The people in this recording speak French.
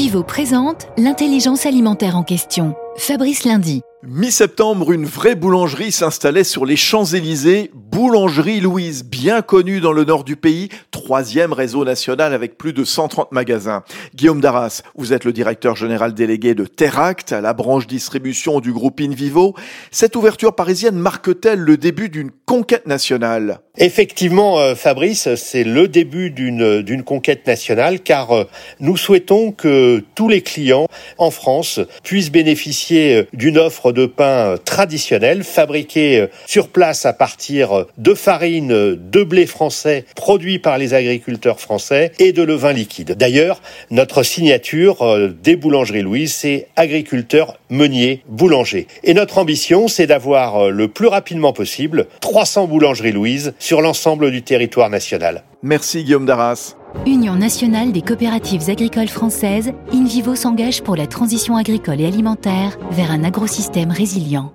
InVivo présente l'intelligence alimentaire en question. Fabrice Lundi. Mi-septembre, une vraie boulangerie s'installait sur les Champs-Élysées, Boulangerie Louise, bien connue dans le nord du pays, troisième réseau national avec plus de 130 magasins. Guillaume Darras, vous êtes le directeur général délégué de Teract, la branche distribution du groupe InVivo. Cette ouverture parisienne marque-t-elle le début d'une conquête nationale? Effectivement, euh, Fabrice, c'est le début d'une d'une conquête nationale car euh, nous souhaitons que tous les clients en France puissent bénéficier euh, d'une offre de pain traditionnel fabriqué sur place à partir de farine de blé français produit par les agriculteurs français et de levain liquide. D'ailleurs, notre signature euh, des boulangeries Louise, c'est agriculteur, meunier, boulanger. Et notre ambition, c'est d'avoir euh, le plus rapidement possible 300 boulangeries Louise sur l'ensemble du territoire national. Merci Guillaume Darras. Union nationale des coopératives agricoles françaises, InVivo s'engage pour la transition agricole et alimentaire vers un agrosystème résilient.